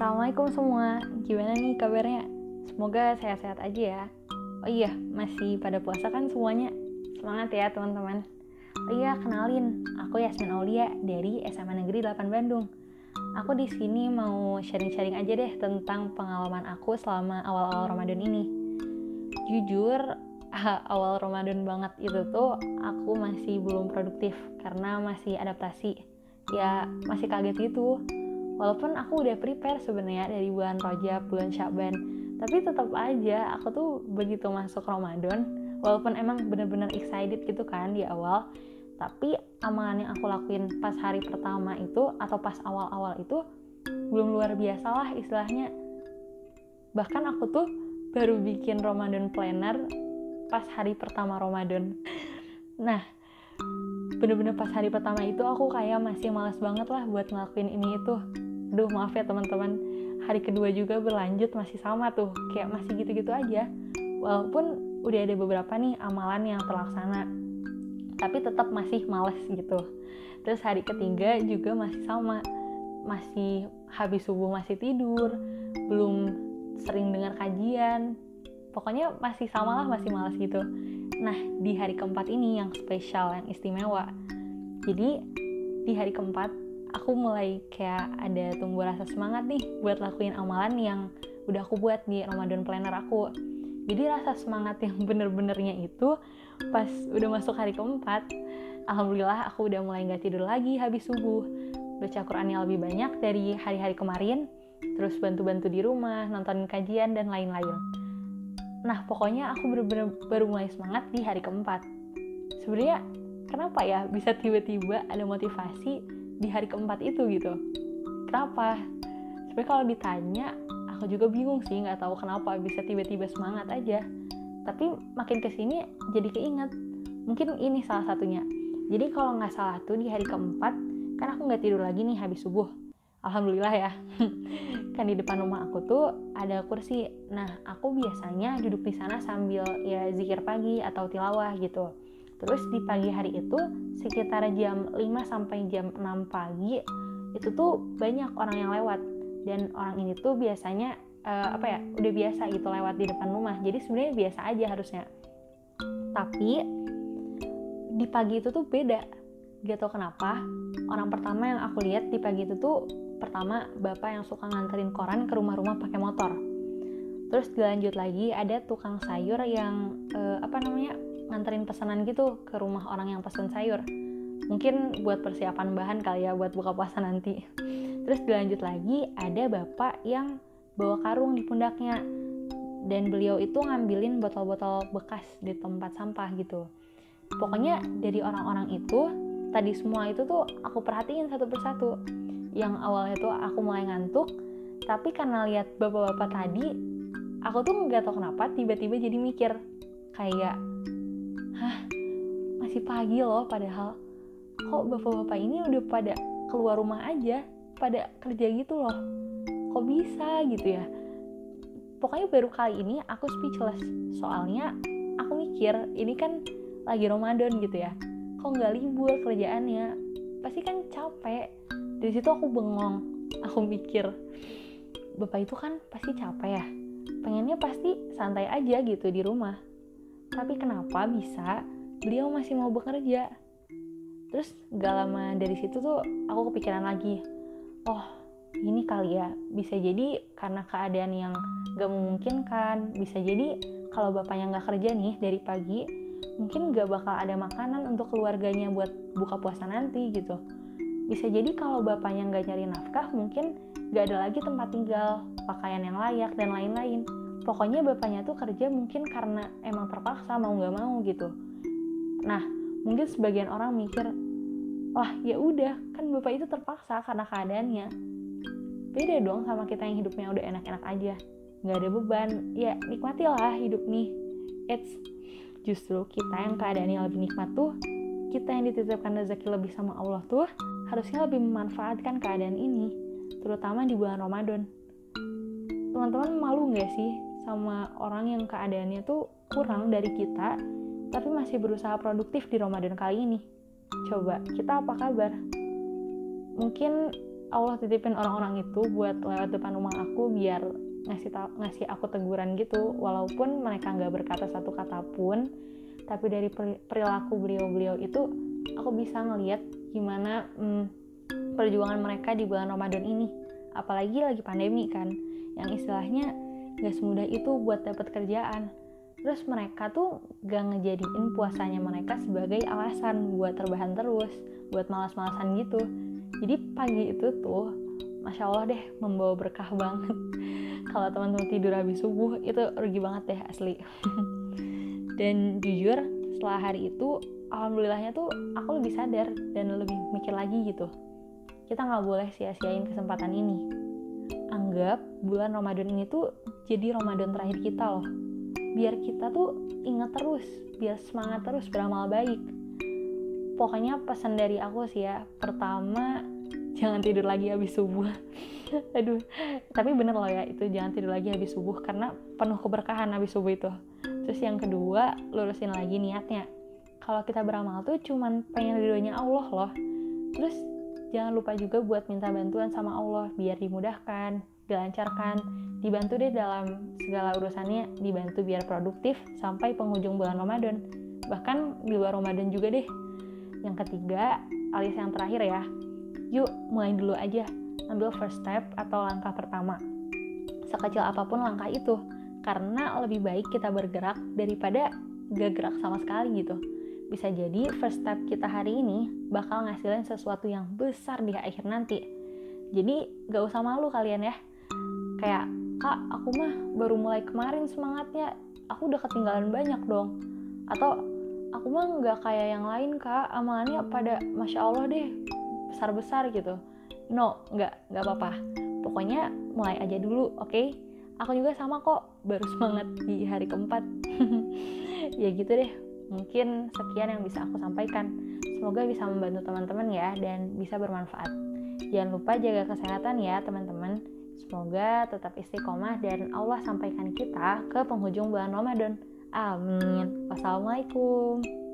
Assalamualaikum semua, gimana nih kabarnya? Semoga sehat-sehat aja ya. Oh iya, masih pada puasa kan semuanya? Semangat ya teman-teman. Oh iya, kenalin, aku Yasmin Aulia dari SMA Negeri 8 Bandung. Aku di sini mau sharing-sharing aja deh tentang pengalaman aku selama awal-awal Ramadan ini. Jujur, awal Ramadan banget itu tuh aku masih belum produktif karena masih adaptasi. Ya, masih kaget gitu walaupun aku udah prepare sebenarnya dari bulan Rajab, bulan Syaban, tapi tetap aja aku tuh begitu masuk Ramadan, walaupun emang bener-bener excited gitu kan di awal, tapi amalan yang aku lakuin pas hari pertama itu atau pas awal-awal itu belum luar biasa lah istilahnya. Bahkan aku tuh baru bikin Ramadan planner pas hari pertama Ramadan. Nah, bener-bener pas hari pertama itu aku kayak masih males banget lah buat ngelakuin ini itu Duh maaf ya teman-teman, hari kedua juga berlanjut masih sama tuh, kayak masih gitu-gitu aja. Walaupun udah ada beberapa nih amalan yang terlaksana, tapi tetap masih males gitu. Terus hari ketiga juga masih sama, masih habis subuh masih tidur, belum sering dengar kajian, pokoknya masih sama lah masih males gitu. Nah di hari keempat ini yang spesial, yang istimewa. Jadi di hari keempat aku mulai kayak ada tumbuh rasa semangat nih buat lakuin amalan yang udah aku buat di Ramadan planner aku. Jadi rasa semangat yang bener-benernya itu pas udah masuk hari keempat, alhamdulillah aku udah mulai nggak tidur lagi habis subuh. Baca Qurannya lebih banyak dari hari-hari kemarin, terus bantu-bantu di rumah, nonton kajian dan lain-lain. Nah, pokoknya aku bener-bener baru mulai semangat di hari keempat. Sebenarnya kenapa ya bisa tiba-tiba ada motivasi di hari keempat itu gitu. Kenapa? Sebenarnya kalau ditanya aku juga bingung sih nggak tahu kenapa bisa tiba-tiba semangat aja. Tapi makin ke sini jadi keinget. Mungkin ini salah satunya. Jadi kalau nggak salah tuh di hari keempat kan aku nggak tidur lagi nih habis subuh. Alhamdulillah ya. Kan di depan rumah aku tuh ada kursi. Nah aku biasanya duduk di sana sambil ya zikir pagi atau tilawah gitu Terus di pagi hari itu sekitar jam 5 sampai jam 6 pagi itu tuh banyak orang yang lewat. Dan orang ini tuh biasanya uh, apa ya udah biasa gitu lewat di depan rumah. Jadi sebenarnya biasa aja harusnya. Tapi di pagi itu tuh beda. Gak tau kenapa orang pertama yang aku lihat di pagi itu tuh pertama bapak yang suka nganterin koran ke rumah-rumah pakai motor. Terus dilanjut lagi ada tukang sayur yang uh, apa namanya nganterin pesanan gitu ke rumah orang yang pesen sayur. Mungkin buat persiapan bahan kali ya buat buka puasa nanti. Terus dilanjut lagi ada bapak yang bawa karung di pundaknya. Dan beliau itu ngambilin botol-botol bekas di tempat sampah gitu. Pokoknya dari orang-orang itu tadi semua itu tuh aku perhatiin satu persatu. Yang awalnya tuh aku mulai ngantuk tapi karena lihat bapak-bapak tadi aku tuh nggak tahu kenapa tiba-tiba jadi mikir kayak hah? Masih pagi loh padahal. Kok bapak-bapak ini udah pada keluar rumah aja? Pada kerja gitu loh. Kok bisa gitu ya? Pokoknya baru kali ini aku speechless. Soalnya aku mikir ini kan lagi Ramadan gitu ya. Kok nggak libur kerjaannya? Pasti kan capek. Dari situ aku bengong. Aku mikir bapak itu kan pasti capek ya? Pengennya pasti santai aja gitu di rumah tapi kenapa bisa beliau masih mau bekerja? Terus gak lama dari situ tuh aku kepikiran lagi. Oh ini kali ya. Bisa jadi karena keadaan yang gak memungkinkan. Bisa jadi kalau bapaknya gak kerja nih dari pagi mungkin gak bakal ada makanan untuk keluarganya buat buka puasa nanti gitu. Bisa jadi kalau bapaknya gak nyari nafkah mungkin gak ada lagi tempat tinggal pakaian yang layak dan lain-lain pokoknya bapaknya tuh kerja mungkin karena emang terpaksa mau nggak mau gitu. Nah mungkin sebagian orang mikir wah ya udah kan bapak itu terpaksa karena keadaannya. Beda dong sama kita yang hidupnya udah enak-enak aja. Nggak ada beban. Ya nikmatilah hidup nih. It's justru kita yang keadaannya lebih nikmat tuh kita yang dititipkan rezeki lebih sama Allah tuh harusnya lebih memanfaatkan keadaan ini terutama di bulan Ramadan. Teman-teman malu nggak sih sama orang yang keadaannya tuh kurang dari kita tapi masih berusaha produktif di Ramadan kali ini. Coba, kita apa kabar? Mungkin Allah titipin orang-orang itu buat lewat depan rumah aku biar ngasih ngasih aku teguran gitu walaupun mereka nggak berkata satu kata pun tapi dari perilaku beliau-beliau itu aku bisa ngeliat gimana hmm, perjuangan mereka di bulan Ramadan ini apalagi lagi pandemi kan yang istilahnya gak semudah itu buat dapat kerjaan. Terus mereka tuh gak ngejadiin puasanya mereka sebagai alasan buat terbahan terus buat malas-malasan gitu. Jadi pagi itu tuh masya Allah deh membawa berkah banget. Kalau teman-teman tidur habis subuh itu rugi banget deh asli. Dan jujur setelah hari itu alhamdulillahnya tuh aku lebih sadar dan lebih mikir lagi gitu. Kita nggak boleh sia-siain kesempatan ini. Anggap bulan Ramadan ini tuh jadi Ramadan terakhir kita loh. Biar kita tuh ingat terus biar semangat terus beramal baik. Pokoknya pesan dari aku sih ya pertama jangan tidur lagi habis subuh. Aduh tapi bener loh ya itu jangan tidur lagi habis subuh karena penuh keberkahan habis subuh itu. Terus yang kedua lurusin lagi niatnya. Kalau kita beramal tuh cuman pengen ridhonya Allah loh. Terus jangan lupa juga buat minta bantuan sama Allah biar dimudahkan dilancarkan dibantu deh dalam segala urusannya dibantu biar produktif sampai penghujung bulan Ramadan bahkan di luar Ramadan juga deh yang ketiga, alias yang terakhir ya. Yuk, mulai dulu aja. Ambil first step atau langkah pertama. Sekecil apa pun langkah itu, karena lebih baik kita bergerak daripada gak gerak sama sekali gitu. Bisa jadi first step kita hari ini bakal ngasilin sesuatu yang besar di akhir nanti. Jadi gak usah malu kalian ya. Kayak, kak aku mah baru mulai kemarin semangatnya, aku udah ketinggalan banyak dong. Atau aku mah nggak kayak yang lain kak. Amalannya pada masya allah deh besar besar gitu. No nggak nggak apa-apa. Pokoknya mulai aja dulu oke? Okay? aku juga sama kok baru semangat di hari keempat. Ya gitu deh. Mungkin sekian yang bisa aku sampaikan. Semoga bisa membantu teman-teman ya dan bisa bermanfaat. Jangan lupa jaga kesehatan ya teman-teman Semoga tetap istiqomah dan Allah sampaikan kita ke penghujung bulan Ramadan. Amin. Wassalamualaikum.